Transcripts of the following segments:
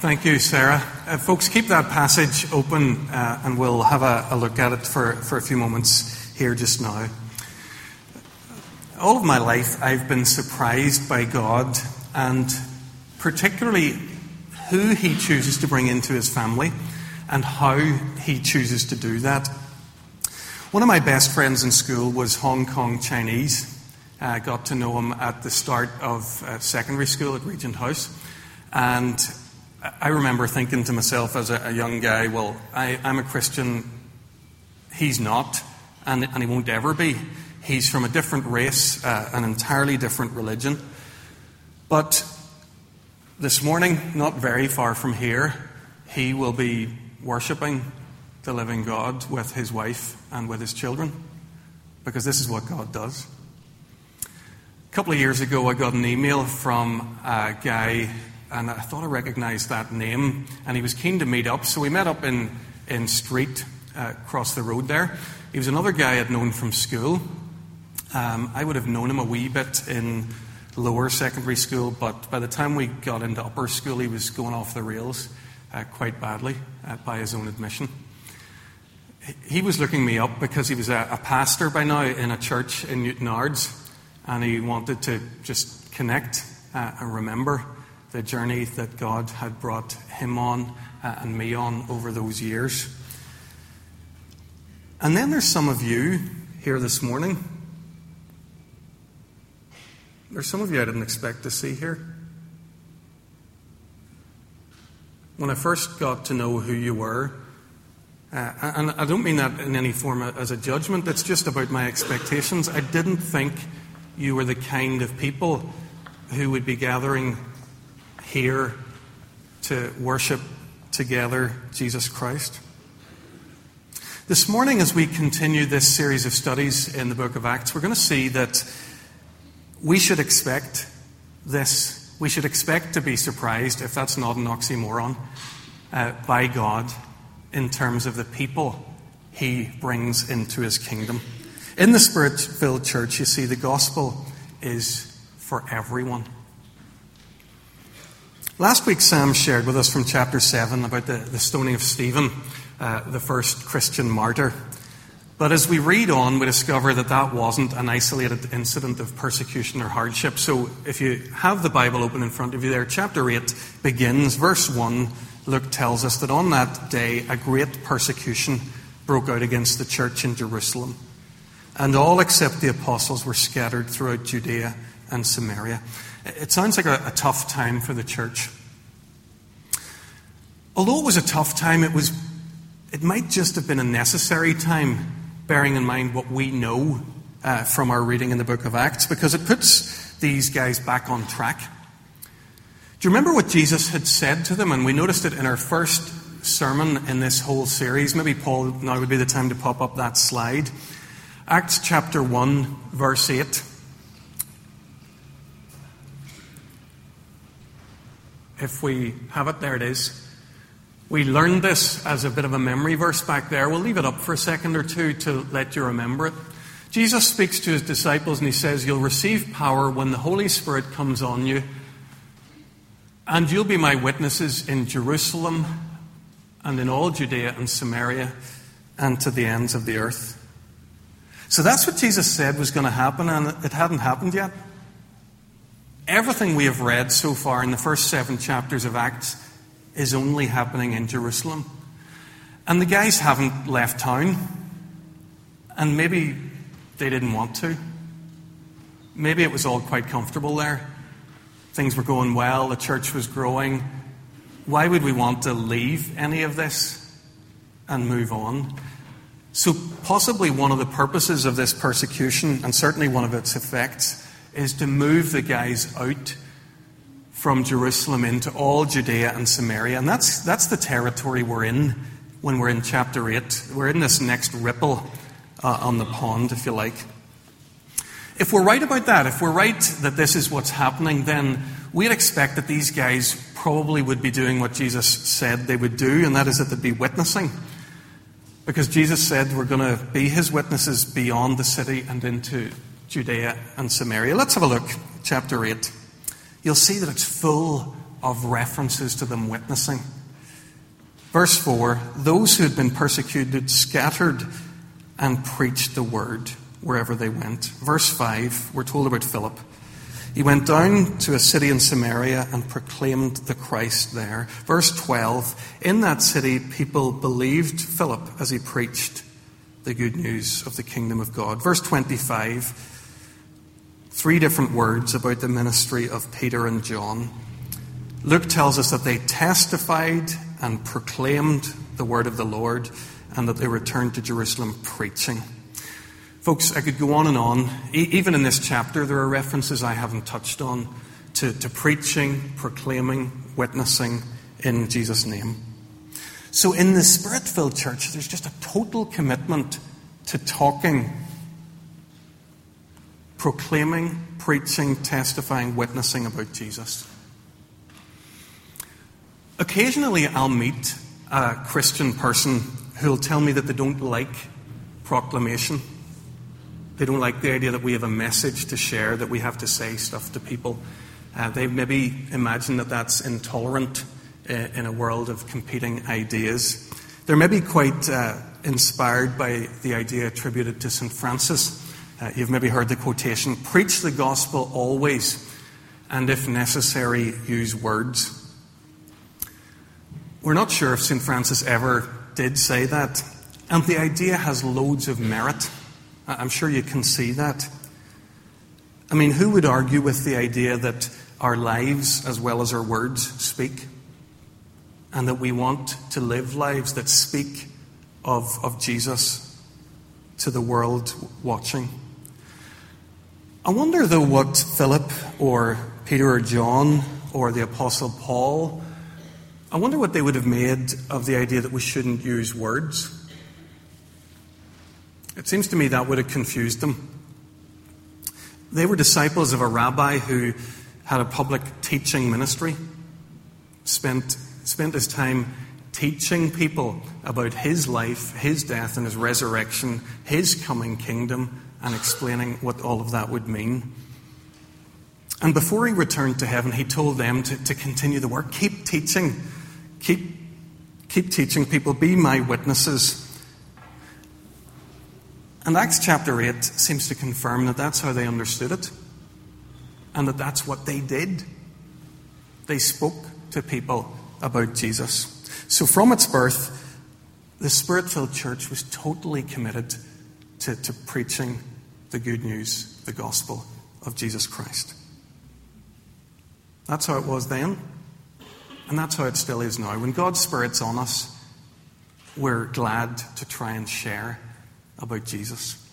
Thank you, Sarah. Uh, folks, keep that passage open uh, and we'll have a, a, look at it for, for a few moments here just now. All of my life, I've been surprised by God and particularly who He chooses to bring into His family and how He chooses to do that. One of my best friends in school was Hong Kong Chinese. I got to know him at the start of uh, secondary school at Regent House. And I remember thinking to myself as a, a young guy, well, I, am a Christian, he's not, and, and, he won't ever be. He's from a different race, uh, an entirely different religion. But this morning, not very far from here, he will be worshipping the living God with his wife and with his children, because this is what God does. A couple of years ago, I got an email from a guy and I thought I recognized that name, and he was keen to meet up. So we met up in, in Street uh, across the road there. He was another guy I'd known from school. Um, I would have known him a wee bit in lower secondary school, but by the time we got into upper school, he was going off the rails uh, quite badly, uh, by his own admission. He was looking me up because he was a, a pastor by now in a church in Newtownards, and he wanted to just connect uh, and remember the journey that God had brought him on uh, and me on over those years. And then there's some of you here this morning. There's some of you I didn't expect to see here. When I first got to know who you were, uh, and I don't mean that in any form as a judgment, it's just about my expectations. I didn't think you were the kind of people who would be gathering here to worship together Jesus Christ. This morning, as we continue this series of studies in the book of Acts, we're going to see that we should expect this. We should expect to be surprised, if that's not an oxymoron, uh, by God in terms of the people he brings into his kingdom. In the Spirit filled church, you see, the gospel is for everyone. Last week, Sam shared with us from chapter 7 about the, the stoning of Stephen, uh, the first Christian martyr. But as we read on, we discover that that wasn't an isolated incident of persecution or hardship. So if you have the Bible open in front of you there, chapter 8 begins, verse 1. Luke tells us that on that day, a great persecution broke out against the church in Jerusalem. And all except the apostles were scattered throughout Judea and Samaria. It sounds like a, a tough time for the church. Although it was a tough time, it, was, it might just have been a necessary time, bearing in mind what we know uh, from our reading in the book of Acts, because it puts these guys back on track. Do you remember what Jesus had said to them? And we noticed it in our first sermon in this whole series. Maybe, Paul, now would be the time to pop up that slide. Acts chapter 1, verse 8. If we have it, there it is. We learned this as a bit of a memory verse back there. We'll leave it up for a second or two to let you remember it. Jesus speaks to his disciples and he says, You'll receive power when the Holy Spirit comes on you, and you'll be my witnesses in Jerusalem and in all Judea and Samaria and to the ends of the earth. So that's what Jesus said was going to happen, and it hadn't happened yet. Everything we have read so far in the first seven chapters of Acts is only happening in Jerusalem. And the guys haven't left town. And maybe they didn't want to. Maybe it was all quite comfortable there. Things were going well, the church was growing. Why would we want to leave any of this and move on? So, possibly one of the purposes of this persecution, and certainly one of its effects, is to move the guys out from Jerusalem into all Judea and Samaria. And that's, that's the territory we're in when we're in chapter 8. We're in this next ripple uh, on the pond, if you like. If we're right about that, if we're right that this is what's happening, then we'd expect that these guys probably would be doing what Jesus said they would do, and that is that they'd be witnessing. Because Jesus said we're going to be his witnesses beyond the city and into Judea and Samaria. Let's have a look, chapter 8. You'll see that it's full of references to them witnessing. Verse 4 Those who had been persecuted scattered and preached the word wherever they went. Verse 5, we're told about Philip. He went down to a city in Samaria and proclaimed the Christ there. Verse 12 In that city, people believed Philip as he preached the good news of the kingdom of God. Verse 25 Three different words about the ministry of Peter and John. Luke tells us that they testified and proclaimed the word of the Lord and that they returned to Jerusalem preaching. Folks, I could go on and on. E- even in this chapter, there are references I haven't touched on to, to preaching, proclaiming, witnessing in Jesus' name. So, in the spirit filled church, there's just a total commitment to talking, proclaiming, preaching, testifying, witnessing about Jesus. Occasionally, I'll meet a Christian person who'll tell me that they don't like proclamation. They don't like the idea that we have a message to share, that we have to say stuff to people. Uh, they maybe imagine that that's intolerant uh, in a world of competing ideas. They're maybe quite uh, inspired by the idea attributed to St. Francis. Uh, you've maybe heard the quotation Preach the gospel always, and if necessary, use words. We're not sure if St. Francis ever did say that, and the idea has loads of merit. I'm sure you can see that. I mean, who would argue with the idea that our lives, as well as our words, speak? And that we want to live lives that speak of, of Jesus to the world watching? I wonder, though, what Philip or Peter or John or the Apostle Paul I wonder what they would have made of the idea that we shouldn't use words. It seems to me that would have confused them. They were disciples of a rabbi who had a public teaching ministry, spent, spent his time teaching people about his life, his death, and his resurrection, his coming kingdom, and explaining what all of that would mean. And before he returned to heaven, he told them to, to continue the work. Keep teaching. Keep, keep teaching people. Be my witnesses. And Acts chapter 8 seems to confirm that that's how they understood it. And that that's what they did. They spoke to people about Jesus. So from its birth, the Spirit filled church was totally committed to, to preaching the good news, the gospel of Jesus Christ. That's how it was then, and that's how it still is now. When God's Spirit's on us, we're glad to try and share about Jesus.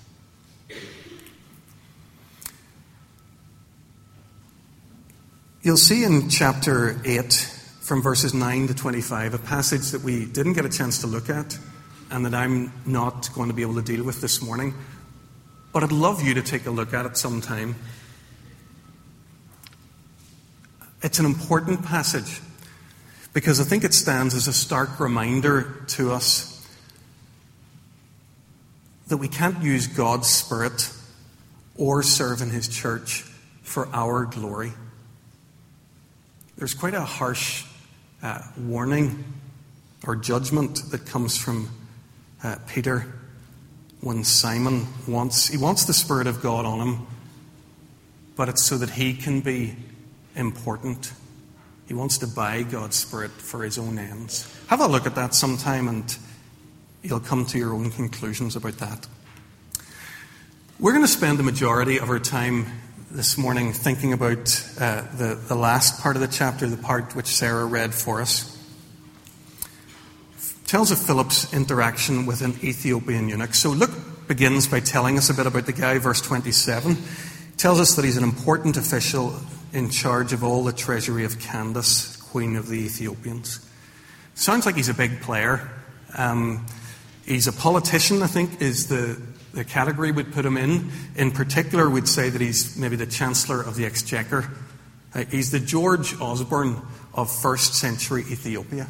You'll see in chapter 8, from verses 9 to 25, a passage that we didn't get a chance to look at and that I'm not going to be able to deal with this morning. But I'd love you to take a look at it sometime. It's an important passage because I think it stands as a stark reminder to us that we can't use God's Spirit or serve in His church for our glory. There's quite a harsh uh, warning or judgment that comes from uh, Peter when Simon wants he wants the Spirit of God on him, but it's so that he can be important. He wants to buy God's Spirit for his own ends. Have a look at that sometime and you'll come to your own conclusions about that. We're going to spend the majority of our time this morning thinking about uh, the, the last part of the chapter, the part which Sarah read for us. Tells of Philip's interaction with an Ethiopian eunuch. So Luke begins by telling us a bit about the guy, verse 27. It tells us that he's an important official in charge of all the treasury of Candace, queen of the Ethiopians. Sounds like he's a big player. Um, he's a politician, I think, is the, the category we'd put him in. In particular, we'd say that he's maybe the Chancellor of the Exchequer. Uh, he's the George Osborne of first century Ethiopia.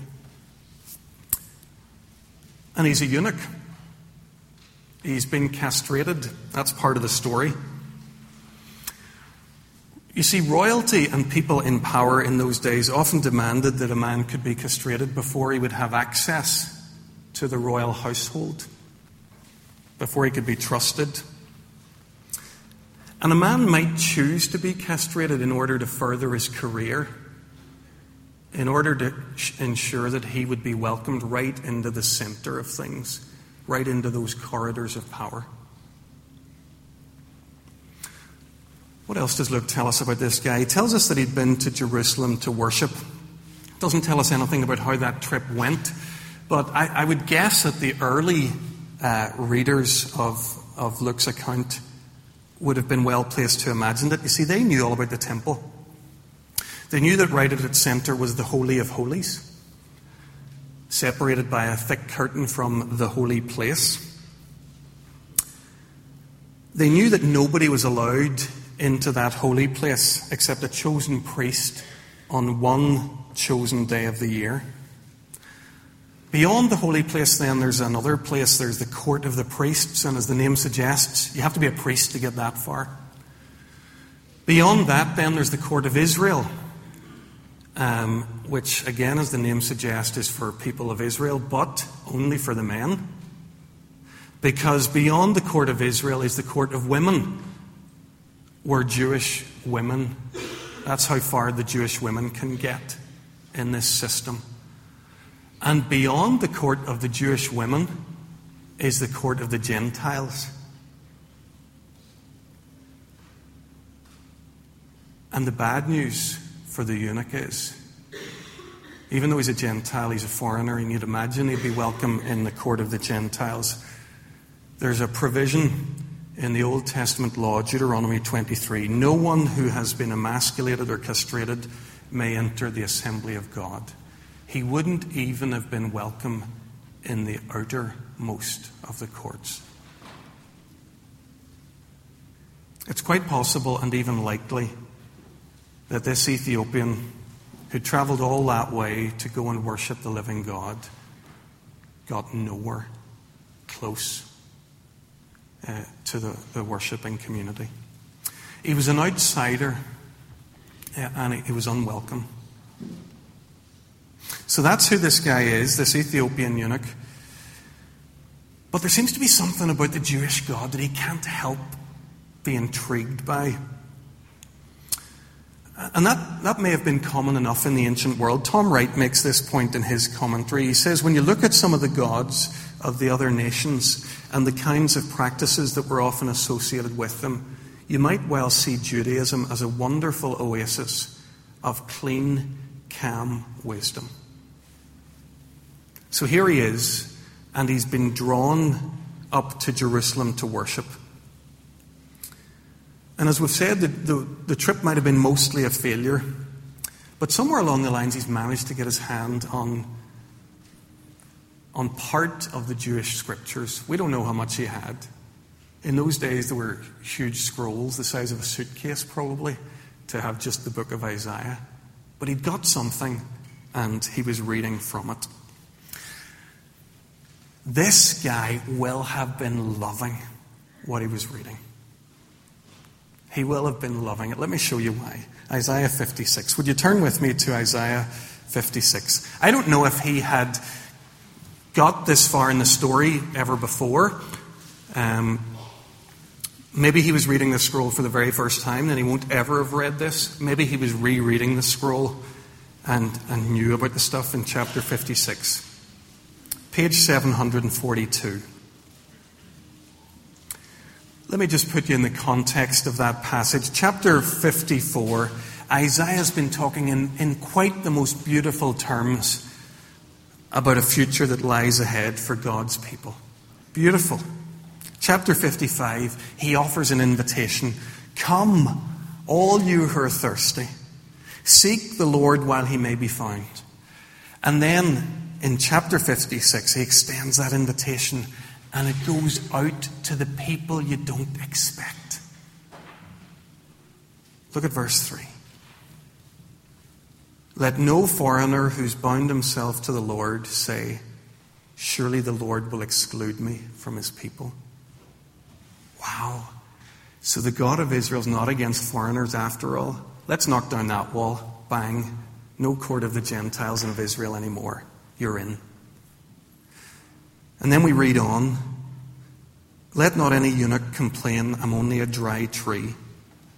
And he's a eunuch. He's been castrated. That's part of the story. You see, royalty and people in power in those days often demanded that a man could be castrated before he would have access to the royal household, before he could be trusted. And a man might choose to be castrated in order to further his career, in order to ensure that he would be welcomed right into the center of things, right into those corridors of power. What else does Luke tell us about this guy? He tells us that he'd been to Jerusalem to worship. Doesn't tell us anything about how that trip went, but I, I would guess that the early uh, readers of, of Luke's account would have been well placed to imagine it. You see, they knew all about the temple. They knew that right at its center was the Holy of Holies, separated by a thick curtain from the holy place. They knew that nobody was allowed into that holy place except a chosen priest on one chosen day of the year. Beyond the holy place, then, there's another place. There's the court of the priests, and as the name suggests, you have to be a priest to get that far. Beyond that, then, there's the court of Israel, um, which, again, as the name suggests, is for people of Israel, but only for the men. Because beyond the court of Israel is the court of women, were Jewish women. That's how far the Jewish women can get in this system. And beyond the court of the Jewish women is the court of the Gentiles. And the bad news for the eunuch is even though he's a Gentile, he's a foreigner, and you'd imagine he'd be welcome in the court of the Gentiles. There's a provision in the Old Testament law, Deuteronomy 23 no one who has been emasculated or castrated may enter the assembly of God. He wouldn't even have been welcome in the outermost of the courts. It's quite possible and even likely that this Ethiopian who traveled all that way to go and worship the living God got nowhere close uh, to the, the worshipping community. He was an outsider uh, and he was unwelcome. So that's who this guy is, this Ethiopian eunuch. But there seems to be something about the Jewish God that he can't help be intrigued by. And that, that may have been common enough in the ancient world. Tom Wright makes this point in his commentary. He says, when you look at some of the gods of the other nations and the kinds of practices that were often associated with them, you might well see Judaism as a wonderful oasis of clean, calm wisdom. So here he is, and he's been drawn up to Jerusalem to worship. And as we've said, the, the, the, trip might have been mostly a failure, but somewhere along the lines he's managed to get his hand on, on part of the Jewish scriptures. We don't know how much he had. In those days, there were huge scrolls the size of a suitcase, probably, to have just the book of Isaiah. But he'd got something, and he was reading from it. This guy will have been loving what he was reading. He will have been loving it. Let me show you why. Isaiah 56. Would you turn with me to Isaiah 56? I don't know if he had got this far in the story ever before. Um, maybe he was reading the scroll for the very first time, and he won't ever have read this. Maybe he was rereading the scroll and, and knew about the stuff in chapter 56. Page 742. Let me just put you in the context of that passage. Chapter 54, Isaiah's been talking in, in quite the most beautiful terms about a future that lies ahead for God's people. Beautiful. Chapter 55, he offers an invitation Come, all you who are thirsty, seek the Lord while he may be found. And then in chapter 56, he extends that invitation and it goes out to the people you don't expect. Look at verse 3. Let no foreigner who's bound himself to the Lord say, Surely the Lord will exclude me from his people. Wow. So the God of Israel is not against foreigners after all. Let's knock down that wall. Bang. No court of the Gentiles and of Israel anymore. You're in. And then we read on Let not any eunuch complain, I'm only a dry tree.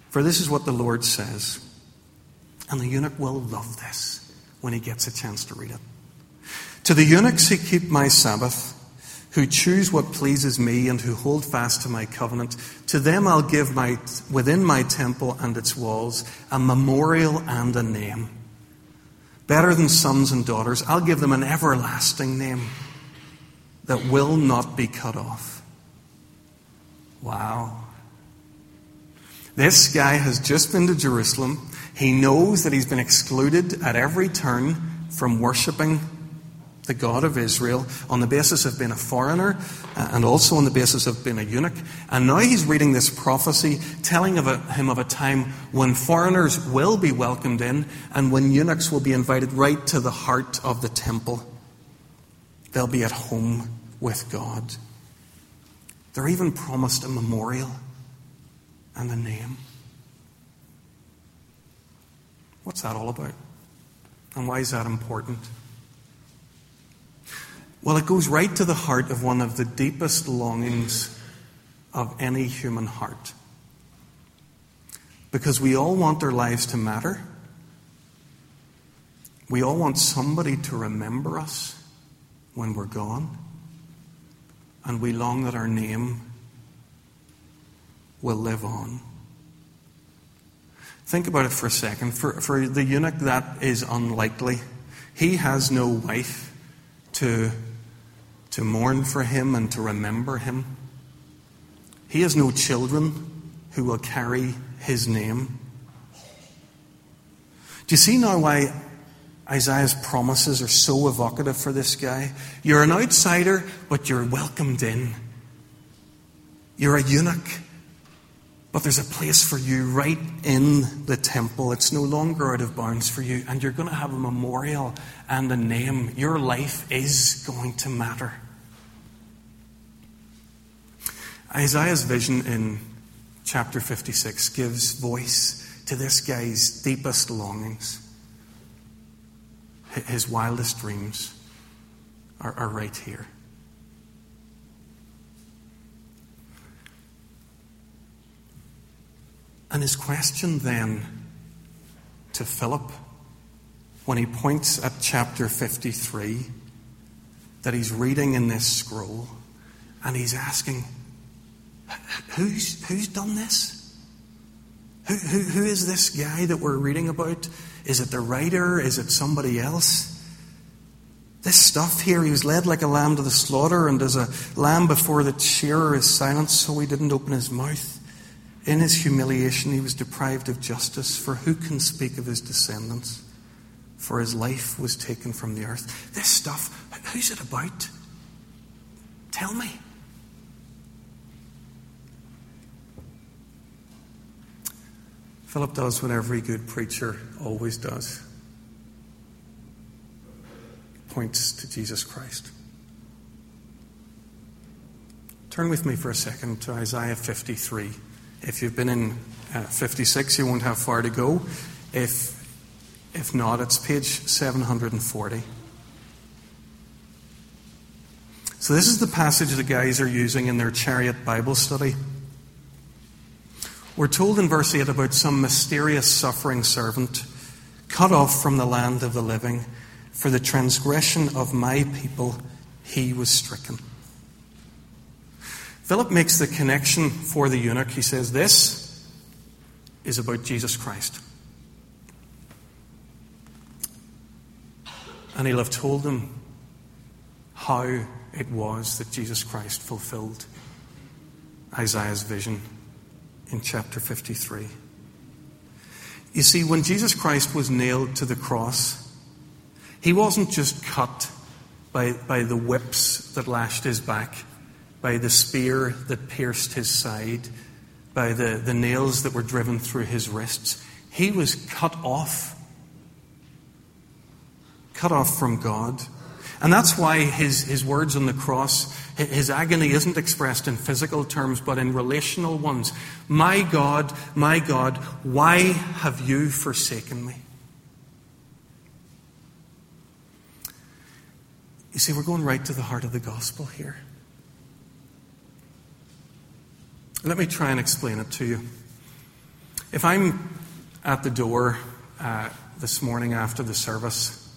For this is what the Lord says. And the eunuch will love this when he gets a chance to read it. To the eunuchs who keep my Sabbath, who choose what pleases me and who hold fast to my covenant, to them I'll give my, within my temple and its walls a memorial and a name. Better than sons and daughters, I'll give them an everlasting name that will not be cut off. Wow. This guy has just been to Jerusalem. He knows that he's been excluded at every turn from worshipping the God of Israel, on the basis of being a foreigner uh, and also on the basis of being a eunuch. And now he's reading this prophecy telling of a, him of a time when foreigners will be welcomed in and when eunuchs will be invited right to the heart of the temple. They'll be at home with God. They're even promised a memorial and a name. What's that all about? And why is that important? Well, it goes right to the heart of one of the deepest longings of any human heart. Because we all want our lives to matter. We all want somebody to remember us when we're gone. And we long that our name will live on. Think about it for a second. For, for the eunuch, that is unlikely. He has no wife to to mourn for him and to remember him. He has no children who will carry his name. Do you see now why Isaiah's promises are so evocative for this guy? You're an outsider, but you're welcomed in. You're a eunuch, but there's a place for you right in the temple. It's no longer out of bounds for you, and you're going to have a memorial and a name. Your life is going to matter. Isaiah's vision in chapter 56 gives voice to this guy's deepest longings. His wildest dreams are, are right here. And his question then to Philip, when he points at chapter 53 that he's reading in this scroll, and he's asking, Who's, who's done this? Who, who, who is this guy that we're reading about? Is it the writer? Is it somebody else? This stuff here, he was led like a lamb to the slaughter, and as a lamb before the shearer is silent, so he didn't open his mouth. In his humiliation, he was deprived of justice, for who can speak of his descendants? For his life was taken from the earth. This stuff, who's it about? Tell me. Philip does what every good preacher always does points to Jesus Christ. Turn with me for a second to Isaiah 53. If you've been in uh, 56, you won't have far to go. If, if not, it's page 740. So, this is the passage the guys are using in their chariot Bible study. We're told in verse 8 about some mysterious suffering servant cut off from the land of the living. For the transgression of my people, he was stricken. Philip makes the connection for the eunuch. He says, This is about Jesus Christ. And he'll have told him how it was that Jesus Christ fulfilled Isaiah's vision in chapter 53. You see, when Jesus Christ was nailed to the cross, he wasn't just cut by, by the whips that lashed his back, by the spear that pierced his side, by the, the nails that were driven through his wrists. He was cut off. Cut off from God. And that's why his, his words on the cross, his agony isn't expressed in physical terms, but in relational ones. My God, my God, why have you forsaken me? You see, we're going right to the heart of the gospel here. Let me try and explain it to you. If I'm at the door uh, this morning after the service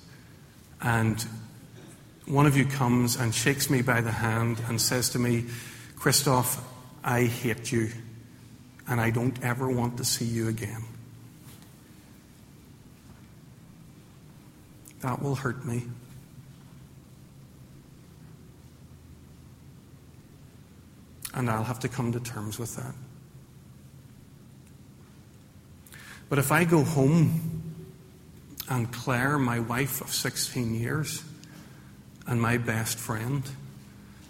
and one of you comes and shakes me by the hand and says to me, Christoph, I hate you and I don't ever want to see you again. That will hurt me. And I'll have to come to terms with that. But if I go home and Claire, my wife of 16 years, and my best friend,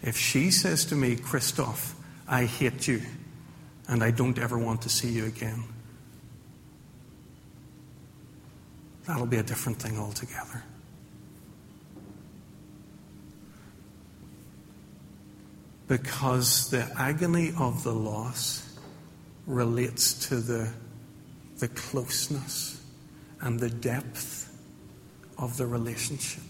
if she says to me, Christoph, I hate you and I don't ever want to see you again, that'll be a different thing altogether. Because the agony of the loss relates to the, the closeness and the depth of the relationship.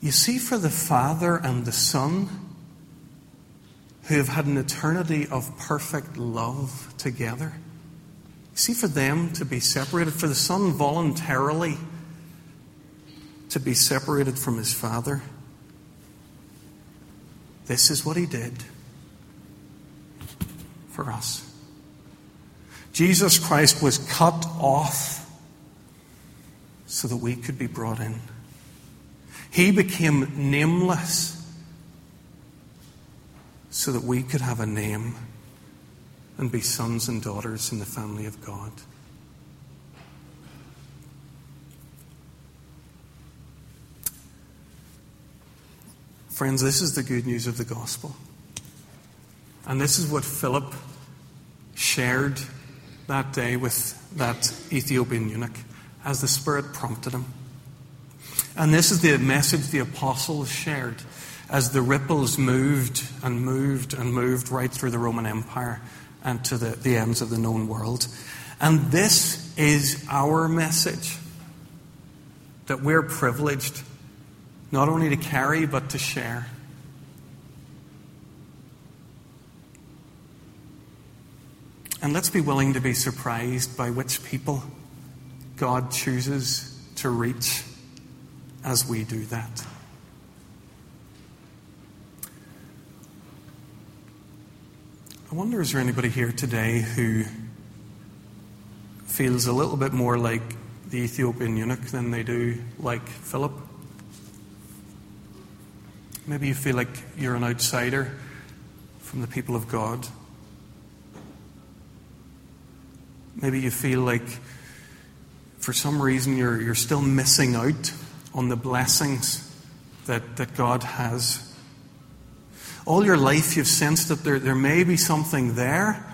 You see, for the Father and the Son, who have had an eternity of perfect love together, you see, for them to be separated, for the Son voluntarily to be separated from his Father, this is what he did for us. Jesus Christ was cut off so that we could be brought in. He became nameless so that we could have a name and be sons and daughters in the family of God. Friends, this is the good news of the gospel. And this is what Philip shared that day with that Ethiopian eunuch as the Spirit prompted him. And this is the message the apostles shared as the ripples moved and moved and moved right through the Roman Empire and to the, the ends of the known world. And this is our message that we're privileged not only to carry but to share. And let's be willing to be surprised by which people God chooses to reach as we do that. I wonder is there anybody here today who feels a little bit more like the Ethiopian eunuch than they do like Philip? Maybe you feel like you're an outsider from the people of God. Maybe you feel like for some reason you're, you're still missing out on the blessings that, that God has. All your life, you've sensed that there, there may be something there.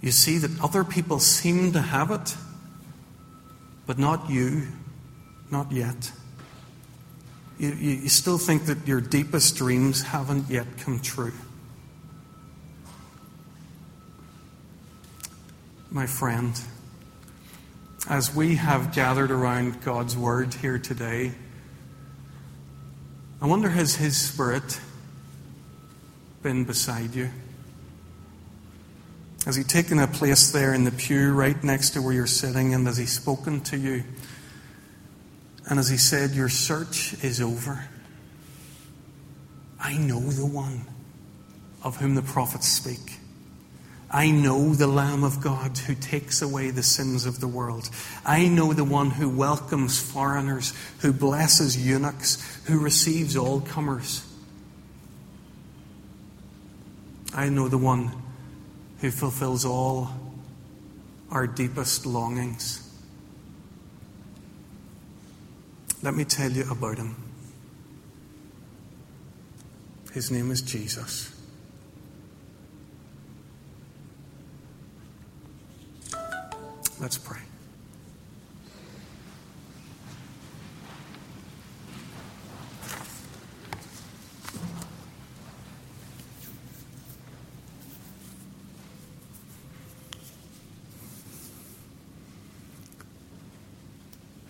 You see that other people seem to have it, but not you, not yet. You, you, you still think that your deepest dreams haven't yet come true. My friend, as we have gathered around God's Word here today, I wonder has His Spirit been beside you? Has He taken a place there in the pew right next to where you're sitting and has He spoken to you? And as He said, Your search is over. I know the one of whom the prophets speak. I know the Lamb of God who takes away the sins of the world. I know the one who welcomes foreigners, who blesses eunuchs, who receives all comers. I know the one who fulfills all our deepest longings. Let me tell you about him. His name is Jesus. Let's pray.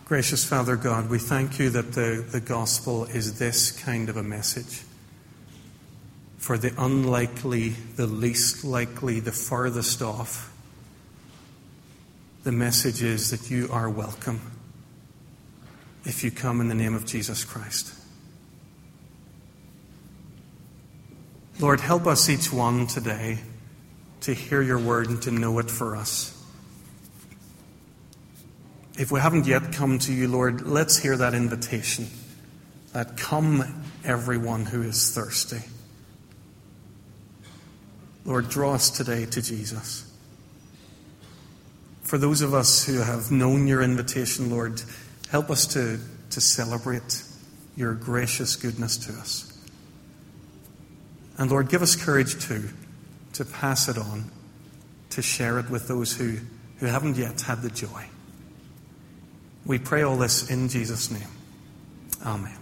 Gracious Father God, we thank you that the, the gospel is this kind of a message. For the unlikely, the least likely, the farthest off, the message is that you are welcome if you come in the name of Jesus Christ. Lord, help us each one today to hear your word and to know it for us. If we haven't yet come to you, Lord, let's hear that invitation that come, everyone who is thirsty. Lord, draw us today to Jesus. For those of us who have known your invitation, Lord, help us to, to celebrate your gracious goodness to us. And Lord, give us courage too to pass it on, to share it with those who, who haven't yet had the joy. We pray all this in Jesus' name. Amen.